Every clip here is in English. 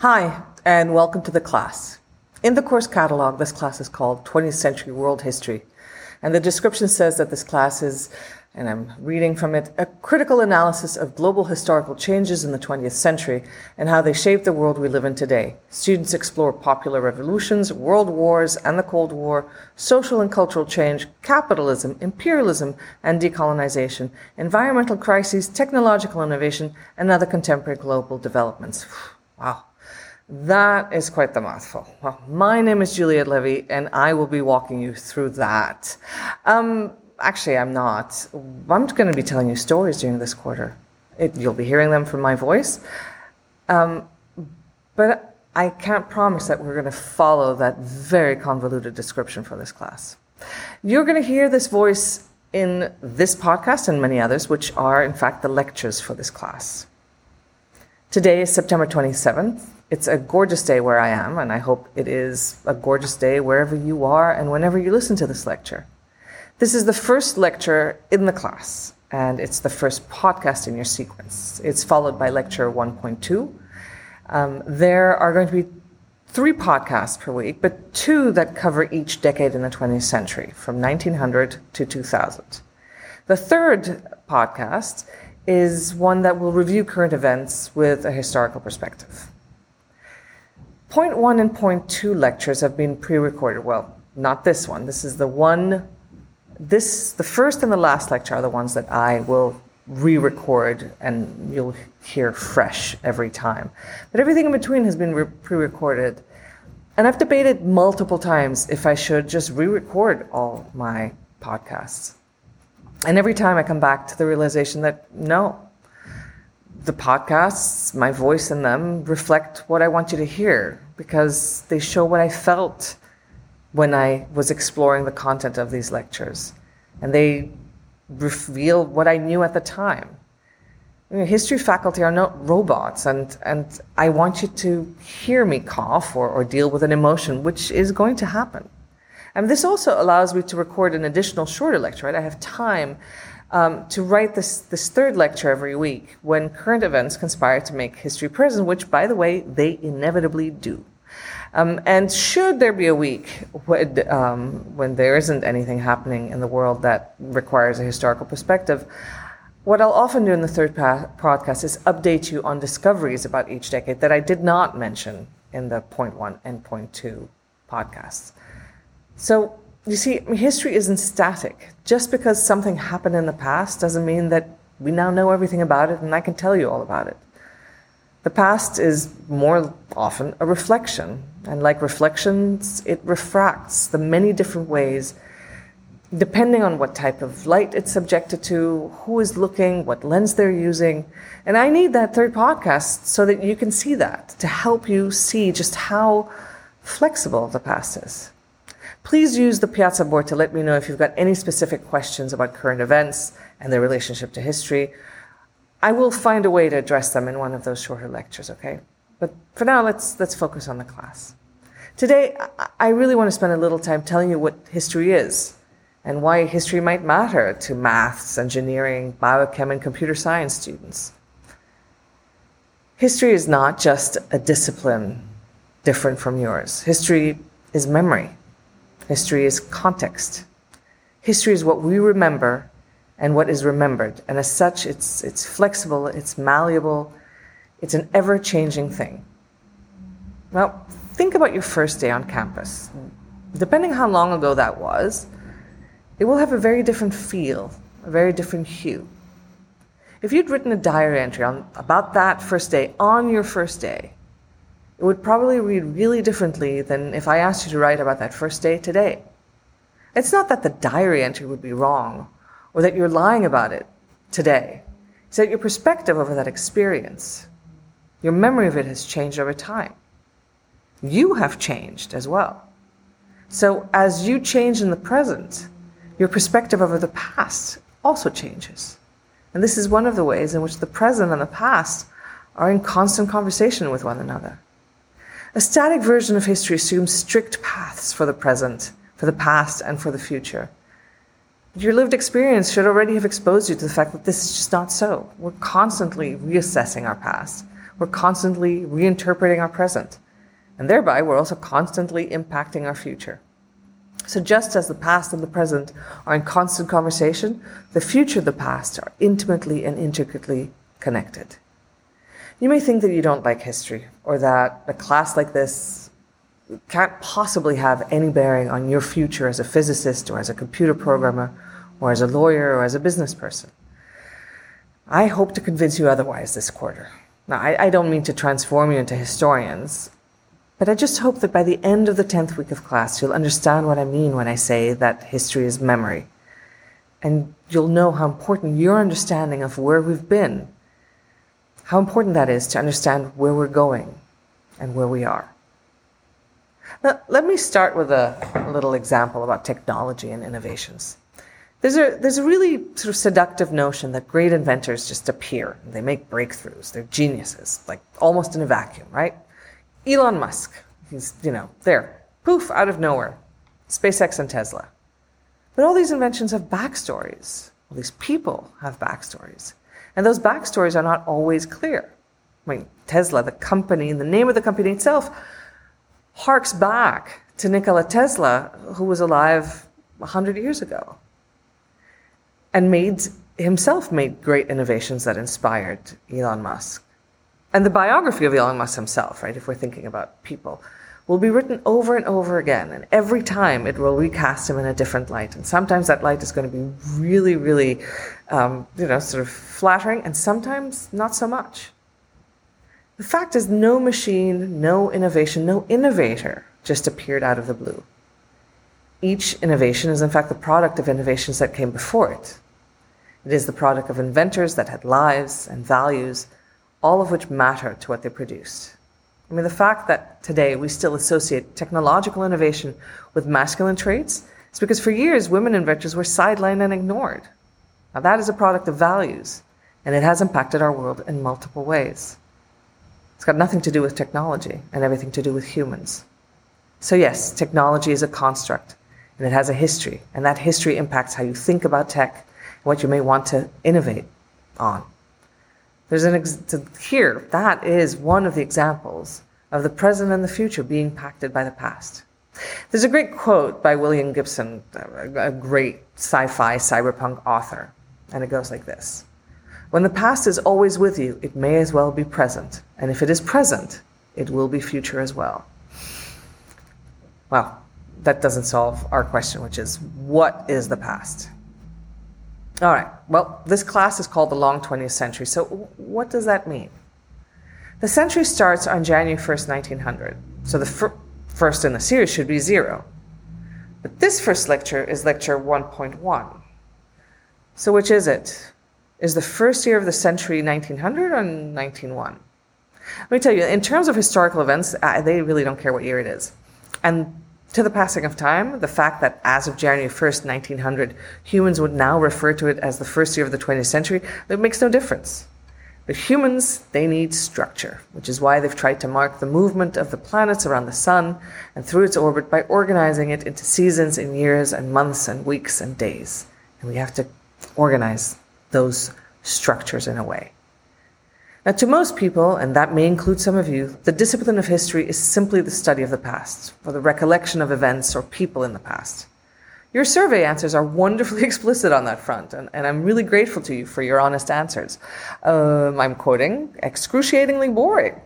Hi, and welcome to the class. In the course catalog, this class is called 20th Century World History, and the description says that this class is, and I'm reading from it, a critical analysis of global historical changes in the 20th century and how they shape the world we live in today. Students explore popular revolutions, world wars and the Cold War, social and cultural change, capitalism, imperialism and decolonization, environmental crises, technological innovation, and other contemporary global developments. Wow. That is quite the mouthful. Well, my name is Juliet Levy, and I will be walking you through that. Um, actually, I'm not. I'm going to be telling you stories during this quarter. It, you'll be hearing them from my voice. Um, but I can't promise that we're going to follow that very convoluted description for this class. You're going to hear this voice in this podcast and many others, which are, in fact, the lectures for this class. Today is September 27th, it's a gorgeous day where I am, and I hope it is a gorgeous day wherever you are and whenever you listen to this lecture. This is the first lecture in the class, and it's the first podcast in your sequence. It's followed by lecture 1.2. Um, there are going to be three podcasts per week, but two that cover each decade in the 20th century, from 1900 to 2000. The third podcast is one that will review current events with a historical perspective. Point one and point two lectures have been pre-recorded. Well, not this one. This is the one. This the first and the last lecture are the ones that I will re-record, and you'll hear fresh every time. But everything in between has been re- pre-recorded, and I've debated multiple times if I should just re-record all my podcasts. And every time I come back to the realization that no, the podcasts, my voice in them, reflect what I want you to hear because they show what I felt when I was exploring the content of these lectures. And they reveal what I knew at the time. You know, history faculty are not robots, and, and I want you to hear me cough or, or deal with an emotion, which is going to happen. And this also allows me to record an additional shorter lecture, right? I have time um, to write this, this third lecture every week when current events conspire to make history present, which, by the way, they inevitably do. Um, and should there be a week when, um, when there isn't anything happening in the world that requires a historical perspective, what I'll often do in the third pa- podcast is update you on discoveries about each decade that I did not mention in the point one and point two podcasts. So you see, history isn't static. Just because something happened in the past doesn't mean that we now know everything about it and I can tell you all about it. The past is more often a reflection, and like reflections, it refracts the many different ways, depending on what type of light it's subjected to, who is looking, what lens they're using. And I need that third podcast so that you can see that, to help you see just how flexible the past is. Please use the Piazza board to let me know if you've got any specific questions about current events and their relationship to history. I will find a way to address them in one of those shorter lectures, okay? But for now, let's, let's focus on the class. Today, I really want to spend a little time telling you what history is and why history might matter to maths, engineering, biochem, and computer science students. History is not just a discipline different from yours. History is memory. History is context. History is what we remember and what is remembered. And as such, it's, it's flexible, it's malleable, it's an ever changing thing. Now, think about your first day on campus. Depending how long ago that was, it will have a very different feel, a very different hue. If you'd written a diary entry on, about that first day on your first day, it would probably read really differently than if I asked you to write about that first day today. It's not that the diary entry would be wrong or that you're lying about it today. It's that your perspective over that experience, your memory of it has changed over time. You have changed as well. So as you change in the present, your perspective over the past also changes. And this is one of the ways in which the present and the past are in constant conversation with one another. A static version of history assumes strict paths for the present, for the past, and for the future. Your lived experience should already have exposed you to the fact that this is just not so. We're constantly reassessing our past. we're constantly reinterpreting our present. And thereby, we're also constantly impacting our future. So, just as the past and the present are in constant conversation, the future and the past are intimately and intricately connected. You may think that you don't like history, or that a class like this can't possibly have any bearing on your future as a physicist, or as a computer programmer, or as a lawyer, or as a business person. I hope to convince you otherwise this quarter. Now, I, I don't mean to transform you into historians. But I just hope that by the end of the 10th week of class, you'll understand what I mean when I say that history is memory. And you'll know how important your understanding of where we've been, how important that is to understand where we're going and where we are. Now, let me start with a, little example about technology and innovations. There's a, there's a really sort of seductive notion that great inventors just appear. They make breakthroughs. They're geniuses, like almost in a vacuum, right? Elon Musk, he's, you know, there, poof, out of nowhere. SpaceX and Tesla. But all these inventions have backstories. All these people have backstories. And those backstories are not always clear. I mean, Tesla, the company, the name of the company itself, harks back to Nikola Tesla, who was alive 100 years ago and made himself made great innovations that inspired Elon Musk. And the biography of Elon Musk himself, right, if we're thinking about people, will be written over and over again. And every time it will recast him in a different light. And sometimes that light is going to be really, really, um, you know, sort of flattering, and sometimes not so much. The fact is, no machine, no innovation, no innovator just appeared out of the blue. Each innovation is, in fact, the product of innovations that came before it. It is the product of inventors that had lives and values all of which matter to what they produced. I mean, the fact that today we still associate technological innovation with masculine traits is because for years women inventors were sidelined and ignored. Now, that is a product of values, and it has impacted our world in multiple ways. It's got nothing to do with technology and everything to do with humans. So, yes, technology is a construct, and it has a history, and that history impacts how you think about tech and what you may want to innovate on. There's an ex- here, that is one of the examples of the present and the future being impacted by the past. There's a great quote by William Gibson, a great sci fi cyberpunk author, and it goes like this When the past is always with you, it may as well be present. And if it is present, it will be future as well. Well, that doesn't solve our question, which is what is the past? All right. Well, this class is called the long 20th century. So, what does that mean? The century starts on January 1st, 1900. So, the fir- first in the series should be zero. But this first lecture is lecture 1.1. So, which is it? Is the first year of the century 1900 or 1901? Let me tell you, in terms of historical events, they really don't care what year it is. And to the passing of time, the fact that as of January 1st, 1900, humans would now refer to it as the first year of the 20th century, it makes no difference. But humans, they need structure, which is why they've tried to mark the movement of the planets around the sun and through its orbit by organizing it into seasons and years and months and weeks and days. And we have to organize those structures in a way. Now, to most people, and that may include some of you, the discipline of history is simply the study of the past, or the recollection of events or people in the past. Your survey answers are wonderfully explicit on that front, and, and I'm really grateful to you for your honest answers. Um, I'm quoting, excruciatingly boring,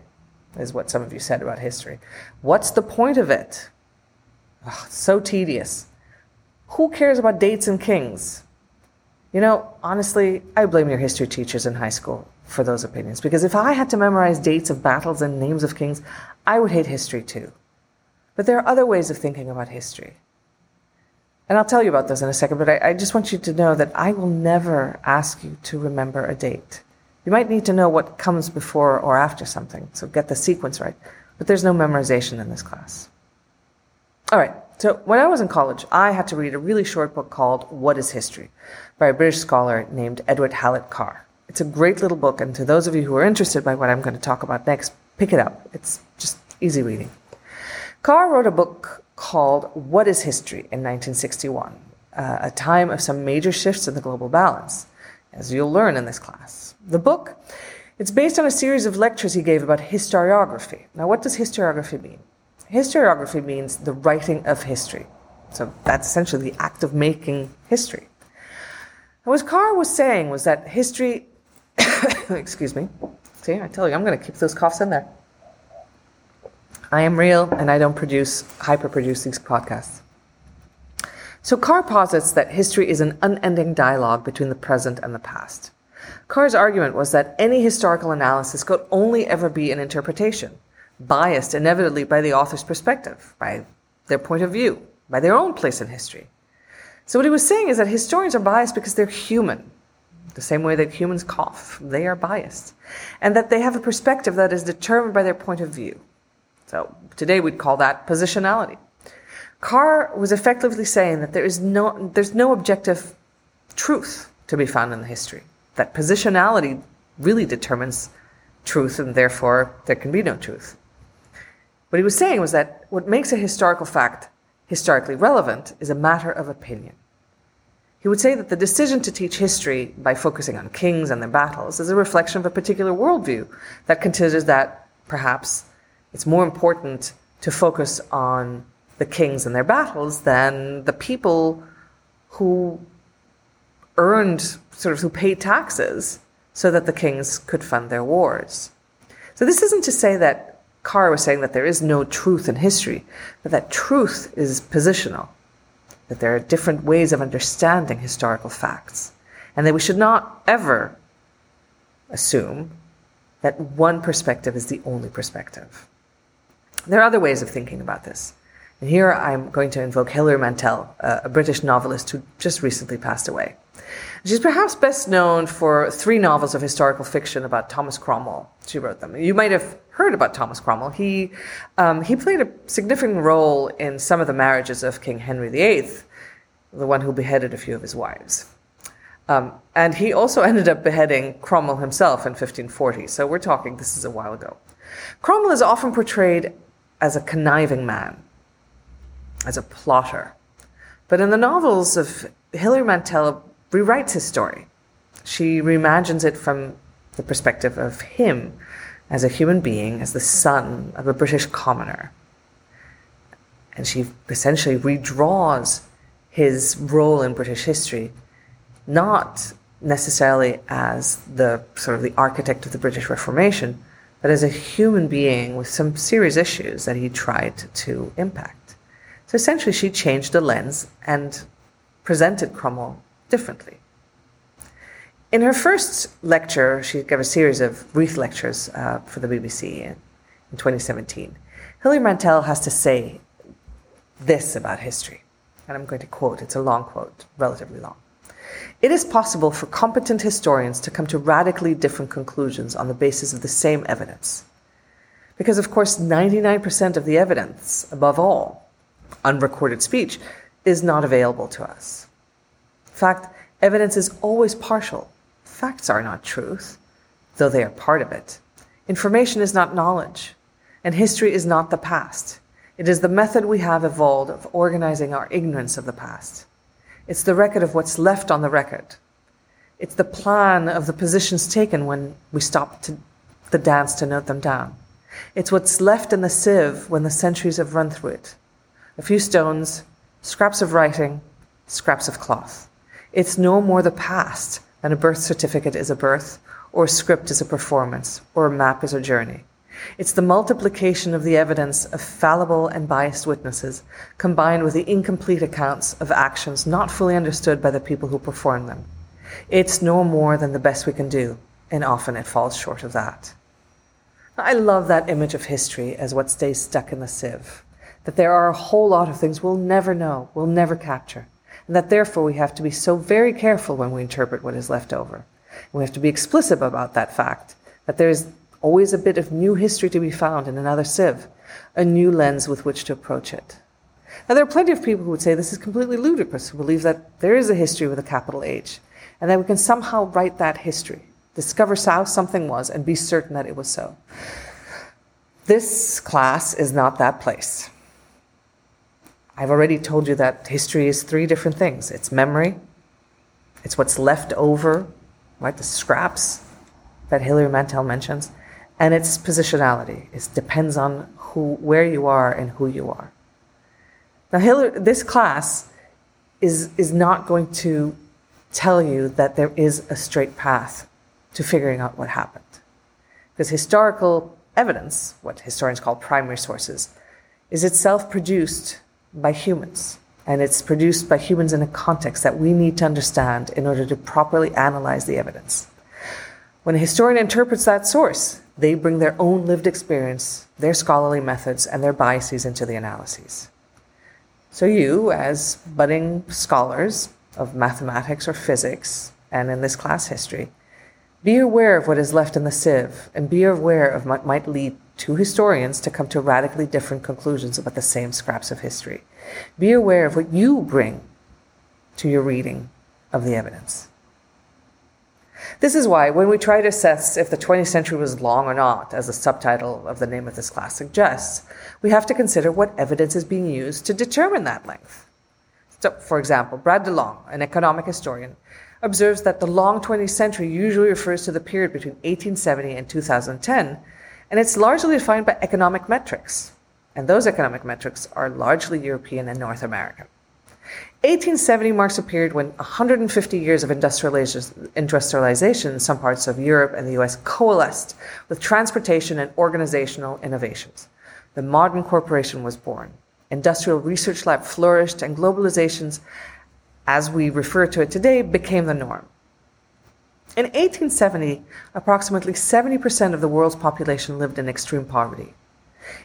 is what some of you said about history. What's the point of it? Oh, so tedious. Who cares about dates and kings? You know, honestly, I blame your history teachers in high school for those opinions. Because if I had to memorize dates of battles and names of kings, I would hate history too. But there are other ways of thinking about history. And I'll tell you about those in a second, but I, I, just want you to know that I will never ask you to remember a date. You might need to know what comes before or after something, so get the sequence right. But there's no memorization in this class. All right, so when I was in college, I had to read a really short book called What is History by a British scholar named Edward Hallett Carr. It's a great little book, and to those of you who are interested by what I'm going to talk about next, pick it up. It's just easy reading. Carr wrote a book called What is History in 1961, uh, a time of some major shifts in the global balance, as you'll learn in this class. The book It's based on a series of lectures he gave about historiography. Now, what does historiography mean? Historiography means the writing of history. So that's essentially the act of making history. And what Carr was saying was that history, excuse me, see, I tell you, I'm going to keep those coughs in there. I am real and I don't produce, hyper-produce these podcasts. So Carr posits that history is an unending dialogue between the present and the past. Carr's argument was that any historical analysis could only ever be an interpretation, biased inevitably by the author's perspective, by their point of view, by their own place in history. So what he was saying is that historians are biased because they're human, the same way that humans cough, they are biased, and that they have a perspective that is determined by their point of view. So today we'd call that positionality. Carr was effectively saying that there is no, there's no objective truth to be found in the history that positionality really determines truth, and therefore there can be no truth. What he was saying was that what makes a historical fact historically relevant is a matter of opinion. He would say that the decision to teach history by focusing on kings and their battles is a reflection of a particular worldview that considers that perhaps it's more important to focus on the kings and their battles than the people who earned sort of who paid taxes so that the kings could fund their wars. So this isn't to say that Carr was saying that there is no truth in history, but that truth is positional, that there are different ways of understanding historical facts, and that we should not ever assume that one perspective is the only perspective. There are other ways of thinking about this. And here I'm going to invoke Hilary Mantel, a British novelist who just recently passed away. She's perhaps best known for three novels of historical fiction about Thomas Cromwell. She wrote them. You might have heard about Thomas Cromwell. He, um, he played a significant role in some of the marriages of King Henry VIII, the one who beheaded a few of his wives. Um, and he also ended up beheading Cromwell himself in 1540. So we're talking, this is a while ago. Cromwell is often portrayed as a conniving man, as a plotter. But in the novels of Hilary Mantel, rewrites his story. She reimagines it from the perspective of him as a human being, as the son of a British commoner. And she essentially redraws his role in British history, not necessarily as the sort of the architect of the British Reformation, but as a human being with some serious issues that he tried to impact. So essentially, she changed the lens and presented Cromwell differently. In her first lecture, she gave a series of brief lectures uh, for the BBC in, in 2017. Hilary Mantel has to say this about history, and I'm going to quote, it's a long quote, relatively long. It is possible for competent historians to come to radically different conclusions on the basis of the same evidence. Because, of course, 99% of the evidence, above all, unrecorded speech, is not available to us In fact, evidence is always partial. Facts are not truth, though they are part of it. Information is not knowledge, and history is not the past. It is the method we have evolved of organizing our ignorance of the past. It's the record of what's left on the record. It's the plan of the positions taken when we stop to the dance to note them down. It's what's left in the sieve when the centuries have run through it. A few stones, scraps of writing, scraps of cloth. It's no more the past than a birth certificate is a birth, or a script is a performance, or a map is a journey. It's the multiplication of the evidence of fallible and biased witnesses, combined with the incomplete accounts of actions not fully understood by the people who perform them. It's no more than the best we can do, and often it falls short of that. I love that image of history as what stays stuck in the sieve. That there are a whole lot of things we'll never know, we'll never capture and that therefore we have to be so very careful when we interpret what is left over. And we have to be explicit about that fact, that there is always a bit of new history to be found in another sieve, a new lens with which to approach it. Now, there are plenty of people who would say this is completely ludicrous, who believe that there is a history with a capital H, and that we can somehow write that history, discover how something was, and be certain that it was so. This class is not that place. I've already told you that history is three different things it's memory, it's what's left over, right? The scraps, that Hilary Mantel mentions, and its positionality. It depends on who, where you are and who you are. Now, Hilary, this class is, is not going to tell you that there is a straight path to figuring out what happened. Because historical evidence, what historians call primary sources, is itself produced by humans. And it's produced by humans in a context that we need to understand in order to properly analyze the evidence. When a historian interprets that source, they bring their own lived experience, their scholarly methods, and their biases into the analyses. So, you, as budding scholars of mathematics or physics, and in this class history, be aware of what is left in the sieve and be aware of what might lead two historians to come to radically different conclusions about the same scraps of history. Be aware of what you bring to your reading of the evidence. This is why, when we try to assess if the 20th century was long or not, as the subtitle of the name of this class suggests, we have to consider what evidence is being used to determine that length. So, for example, Brad DeLong, an economic historian, observes that the long 20th century usually refers to the period between 1870 and 2010, and it's largely defined by economic metrics. And those economic metrics are largely European and North American. 1870 marks a period when 150 years of industrialization in some parts of Europe and the US coalesced with transportation and organizational innovations. The modern corporation was born. Industrial research lab flourished, and globalizations, as we refer to it today, became the norm. In 1870, approximately 70% of the world's population lived in extreme poverty.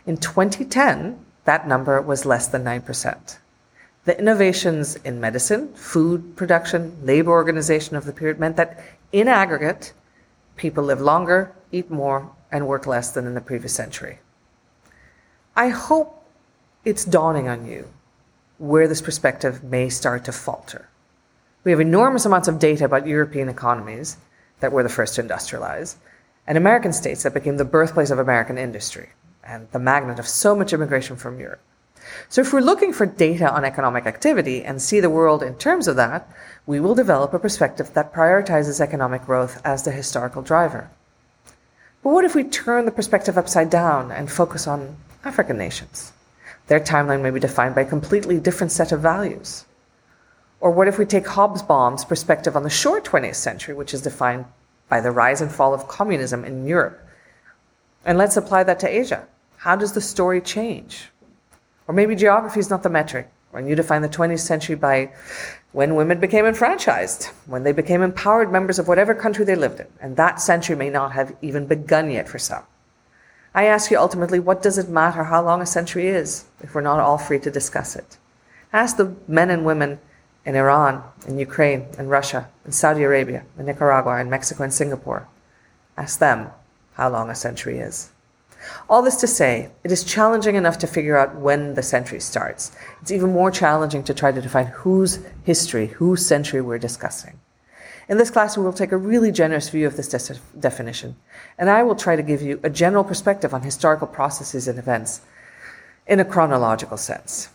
In 2010, that number was less than 9%. The innovations in medicine, food production, labor organization of the period meant that in aggregate, people live longer, eat more, and work less than in the previous century. I hope it's dawning on you where this perspective may start to falter. We have enormous amounts of data about European economies that were the first to industrialize, and American states that became the birthplace of American industry and the magnet of so much immigration from Europe. So, if we're looking for data on economic activity and see the world in terms of that, we will develop a perspective that prioritizes economic growth as the historical driver. But what if we turn the perspective upside down and focus on African nations? Their timeline may be defined by a completely different set of values. Or what if we take Hobsbawm's perspective on the short 20th century, which is defined by the rise and fall of communism in Europe, and let's apply that to Asia? How does the story change? Or maybe geography is not the metric. When you define the 20th century by when women became enfranchised, when they became empowered members of whatever country they lived in, and that century may not have even begun yet for some. I ask you ultimately, what does it matter how long a century is if we're not all free to discuss it? Ask the men and women in Iran, in Ukraine, in Russia, in Saudi Arabia, in Nicaragua, in Mexico, and Singapore. Ask them how long a century is. All this to say, it is challenging enough to figure out when the century starts. It's even more challenging to try to define whose history, whose century we're discussing. In this class, we will take a really generous view of this de- definition, and I will try to give you a general perspective on historical processes and events in a chronological sense.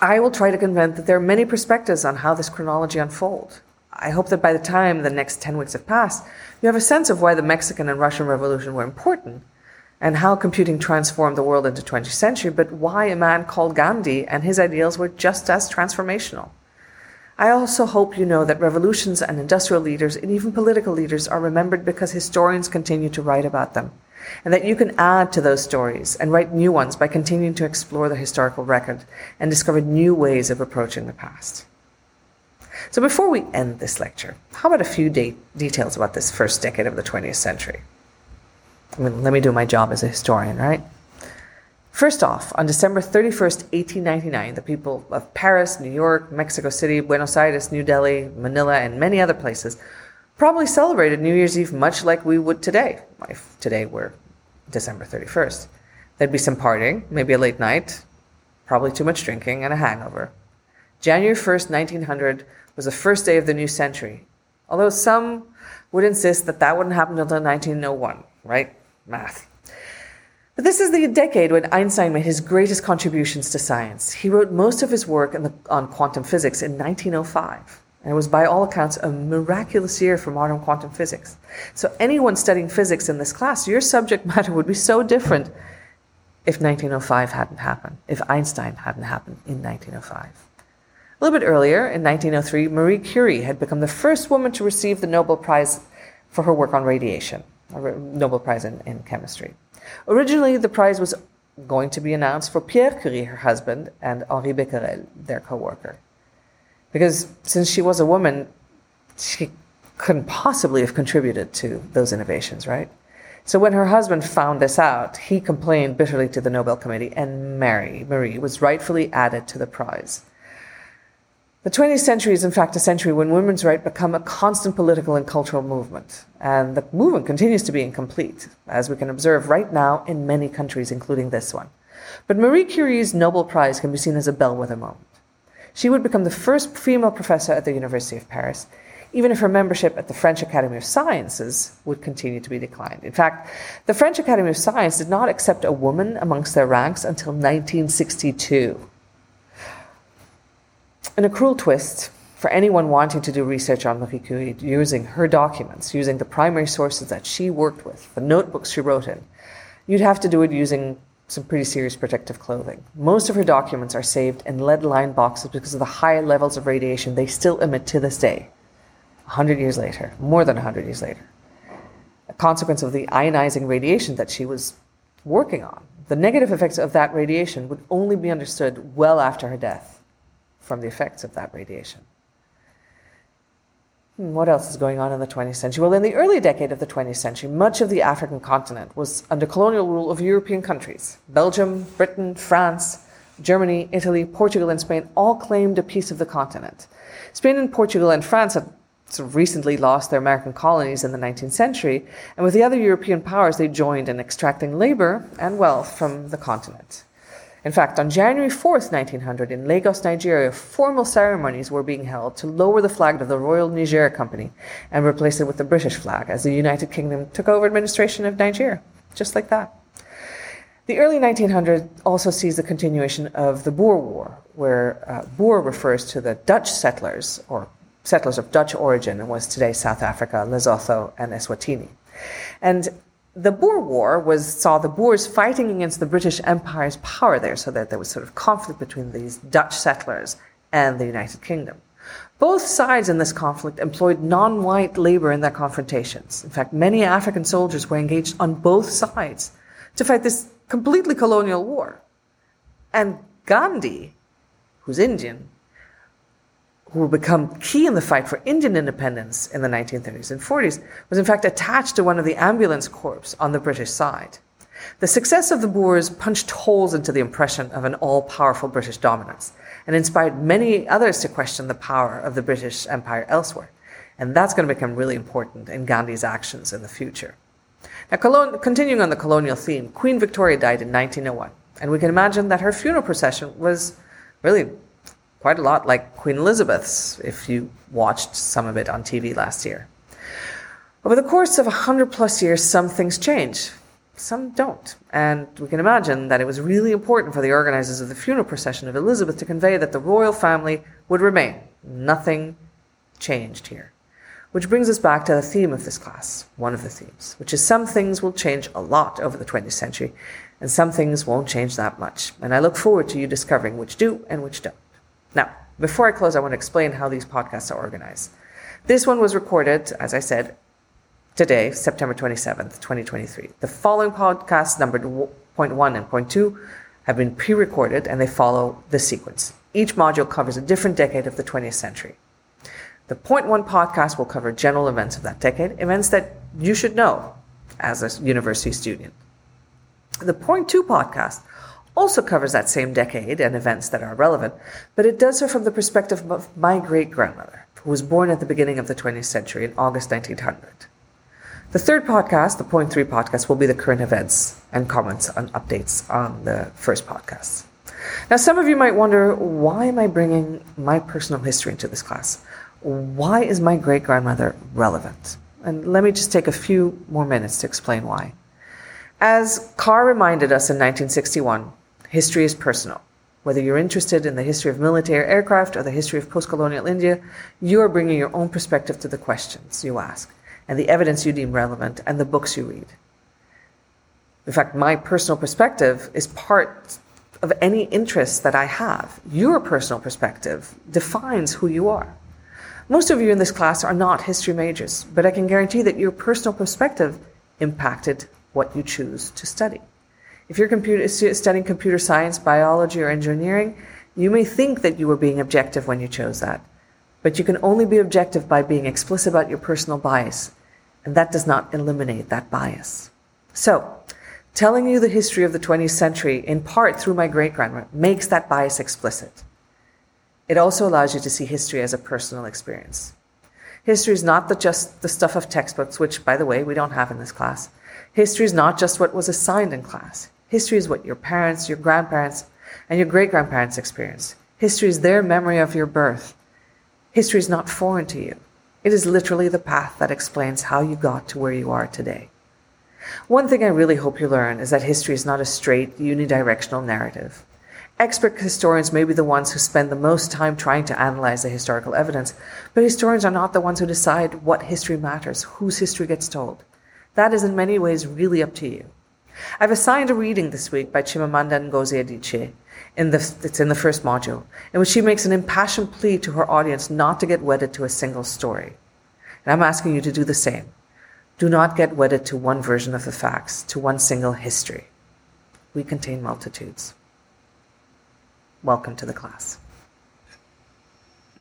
I will try to convey that there are many perspectives on how this chronology unfolds. I hope that by the time the next 10 weeks have passed, you have a sense of why the Mexican and Russian Revolution were important and how computing transformed the world into 20th century, but why a man called Gandhi and his ideals were just as transformational. I also hope you know that revolutions and industrial leaders and even political leaders are remembered because historians continue to write about them, and that you can add to those stories and write new ones by continuing to explore the historical record and discover new ways of approaching the past. So before we end this lecture, how about a few de- details about this first decade of the 20th century? I mean, let me do my job as a historian, right? First off, on December 31st, 1899, the people of Paris, New York, Mexico City, Buenos Aires, New Delhi, Manila, and many other places probably celebrated New Year's Eve much like we would today, if today were December 31st. There'd be some partying, maybe a late night, probably too much drinking, and a hangover. January 1st, 1900 was the first day of the new century, although some would insist that that wouldn't happen until 1901, right? Math. But this is the decade when Einstein made his greatest contributions to science. He wrote most of his work the, on quantum physics in 1905. And it was, by all accounts, a miraculous year for modern quantum physics. So, anyone studying physics in this class, your subject matter would be so different if 1905 hadn't happened, if Einstein hadn't happened in 1905. A little bit earlier, in 1903, Marie Curie had become the first woman to receive the Nobel Prize for her work on radiation, a Nobel Prize in, in chemistry. Originally, the prize was going to be announced for Pierre Curie, her husband, and Henri Becquerel, their co worker. Because since she was a woman, she couldn't possibly have contributed to those innovations, right? So when her husband found this out, he complained bitterly to the Nobel Committee, and Mary, Marie, was rightfully added to the prize. The 20th century is, in fact, a century when women's rights become a constant political and cultural movement. And the movement continues to be incomplete, as we can observe right now in many countries, including this one. But Marie Curie's Nobel Prize can be seen as a bellwether moment. She would become the first female professor at the University of Paris, even if her membership at the French Academy of Sciences would continue to be declined. In fact, the French Academy of Science did not accept a woman amongst their ranks until 1962. In a cruel twist, for anyone wanting to do research on Marie Curie using her documents, using the primary sources that she worked with, the notebooks she wrote in, you'd have to do it using some pretty serious protective clothing. Most of her documents are saved in lead lined boxes because of the high levels of radiation they still emit to this day, 100 years later, more than 100 years later. A consequence of the ionizing radiation that she was working on. The negative effects of that radiation would only be understood well after her death from the effects of that radiation. Hmm, what else is going on in the 20th century? Well, in the early decade of the 20th century, much of the African continent was under colonial rule of European countries. Belgium, Britain, France, Germany, Italy, Portugal, and Spain all claimed a piece of the continent. Spain and Portugal and France had sort of recently lost their American colonies in the 19th century, and with the other European powers, they joined in extracting labor and wealth from the continent. In fact, on January 4th, 1900, in Lagos, Nigeria, formal ceremonies were being held to lower the flag of the Royal Niger Company and replace it with the British flag as the United Kingdom took over administration of Nigeria, just like that. The early 1900s also sees the continuation of the Boer War, where uh, Boer refers to the Dutch settlers, or settlers of Dutch origin, in was today South Africa, Lesotho, and Eswatini. And the Boer War was saw the Boers fighting against the British Empire's power there, so that there was sort of conflict between these Dutch settlers and the United Kingdom. Both sides in this conflict employed non-white labor in their confrontations. In fact, many African soldiers were engaged on both sides to fight this completely colonial war. And Gandhi, who's Indian, who would become key in the fight for Indian independence in the 1930s and 40s, was in fact attached to one of the ambulance corps on the British side. The success of the Boers punched holes into the impression of an all powerful British dominance and inspired many others to question the power of the British Empire elsewhere. And that's going to become really important in Gandhi's actions in the future. Now, colon- continuing on the colonial theme, Queen Victoria died in 1901, and we can imagine that her funeral procession was really quite a lot like Queen Elizabeth's, if you watched some of it on TV last year. Over the course of 100 plus years, some things change, some don't. And we can imagine that it was really important for the organizers of the funeral procession of Elizabeth to convey that the royal family would remain. Nothing changed here. Which brings us back to the theme of this class, one of the themes, which is some things will change a lot over the 20th century, and some things won't change that much. And I look forward to you discovering which do and which don't. Now, before I close, I want to explain how these podcasts are organized. This one was recorded, as I said, today, September 27th, 2023. The following podcasts, numbered point one and point two, have been pre recorded and they follow this sequence. Each module covers a different decade of the 20th century. The point one podcast will cover general events of that decade, events that you should know as a university student. The point two podcast also covers that same decade and events that are relevant, but it does so from the perspective of my great grandmother, who was born at the beginning of the 20th century in August 1900. The third podcast, the Point 3 podcast, will be the current events and comments on updates on the first podcast. Now, some of you might wonder why am I bringing my personal history into this class? Why is my great grandmother relevant? And let me just take a few more minutes to explain why. As Carr reminded us in 1961, History is personal. Whether you're interested in the history of military aircraft or the history of post colonial India, you are bringing your own perspective to the questions you ask, and the evidence you deem relevant, and the books you read. In fact, my personal perspective is part of any interest that I have. Your personal perspective defines who you are. Most of you in this class are not history majors, but I can guarantee that your personal perspective impacted what you choose to study. If you're computer, studying computer science, biology, or engineering, you may think that you were being objective when you chose that. But you can only be objective by being explicit about your personal bias, and that does not eliminate that bias. So, telling you the history of the 20th century, in part through my great grandmother, makes that bias explicit. It also allows you to see history as a personal experience. History is not the, just the stuff of textbooks, which, by the way, we don't have in this class. History is not just what was assigned in class. History is what your parents, your grandparents, and your great grandparents experienced. History is their memory of your birth. History is not foreign to you. It is literally the path that explains how you got to where you are today. One thing I really hope you learn is that history is not a straight, unidirectional narrative. Expert historians may be the ones who spend the most time trying to analyze the historical evidence, but historians are not the ones who decide what history matters, whose history gets told. That is in many ways really up to you. I've assigned a reading this week by Chimamanda Ngozi Adichie. In the, it's in the first module, in which she makes an impassioned plea to her audience not to get wedded to a single story. And I'm asking you to do the same. Do not get wedded to one version of the facts, to one single history. We contain multitudes. Welcome to the class.